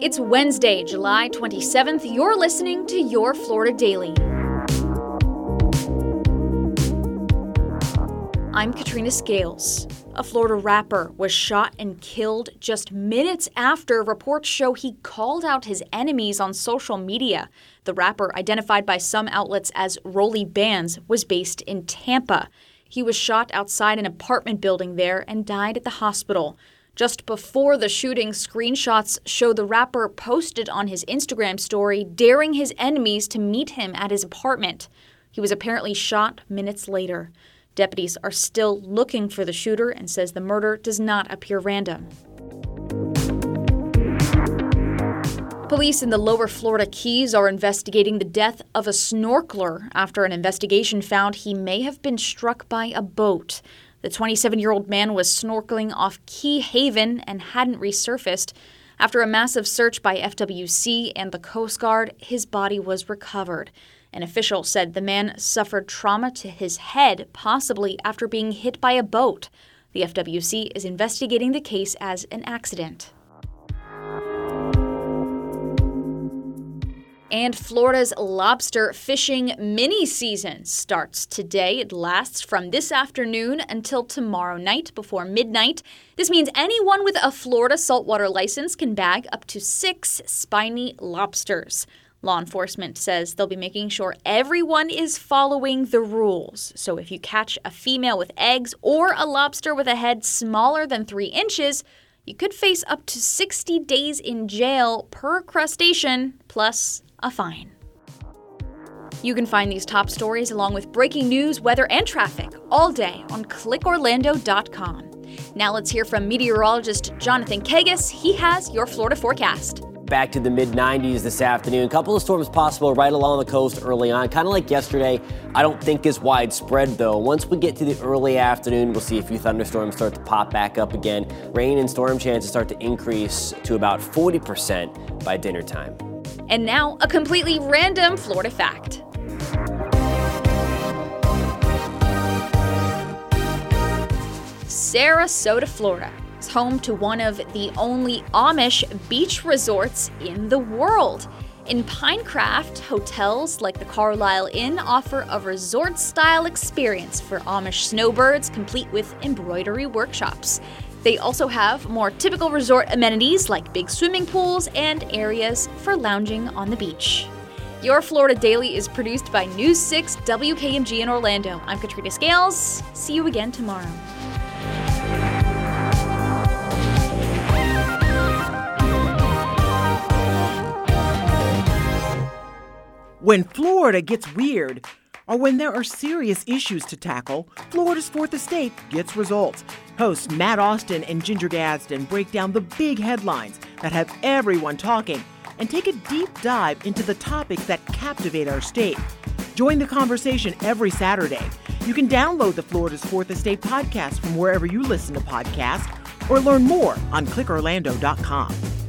It's Wednesday, July 27th. You're listening to Your Florida Daily. I'm Katrina Scales. A Florida rapper was shot and killed just minutes after reports show he called out his enemies on social media. The rapper, identified by some outlets as Rollie Bands, was based in Tampa. He was shot outside an apartment building there and died at the hospital. Just before the shooting, screenshots show the rapper posted on his Instagram story daring his enemies to meet him at his apartment. He was apparently shot minutes later. Deputies are still looking for the shooter and says the murder does not appear random. Police in the lower Florida Keys are investigating the death of a snorkeler after an investigation found he may have been struck by a boat. The 27 year old man was snorkeling off Key Haven and hadn't resurfaced. After a massive search by FWC and the Coast Guard, his body was recovered. An official said the man suffered trauma to his head, possibly after being hit by a boat. The FWC is investigating the case as an accident. And Florida's lobster fishing mini season starts today. It lasts from this afternoon until tomorrow night before midnight. This means anyone with a Florida saltwater license can bag up to six spiny lobsters. Law enforcement says they'll be making sure everyone is following the rules. So if you catch a female with eggs or a lobster with a head smaller than three inches, you could face up to 60 days in jail per crustacean, plus a fine. You can find these top stories along with breaking news, weather, and traffic all day on clickorlando.com. Now let's hear from meteorologist Jonathan Kegges. He has your Florida forecast back to the mid 90s this afternoon. A couple of storms possible right along the coast early on, kind of like yesterday. I don't think is widespread though. Once we get to the early afternoon, we'll see a few thunderstorms start to pop back up again. Rain and storm chances start to increase to about 40% by dinner time. And now, a completely random Florida fact. Sarasota, Florida is home to one of the only Amish beach resorts in the world. In Pinecraft, hotels like the Carlisle Inn offer a resort style experience for Amish snowbirds, complete with embroidery workshops. They also have more typical resort amenities like big swimming pools and areas for lounging on the beach. Your Florida Daily is produced by News 6 WKMG in Orlando. I'm Katrina Scales. See you again tomorrow. When Florida gets weird, or when there are serious issues to tackle, Florida's Fourth Estate gets results. Hosts Matt Austin and Ginger Gadsden break down the big headlines that have everyone talking and take a deep dive into the topics that captivate our state. Join the conversation every Saturday. You can download the Florida's Fourth Estate podcast from wherever you listen to podcasts or learn more on clickorlando.com.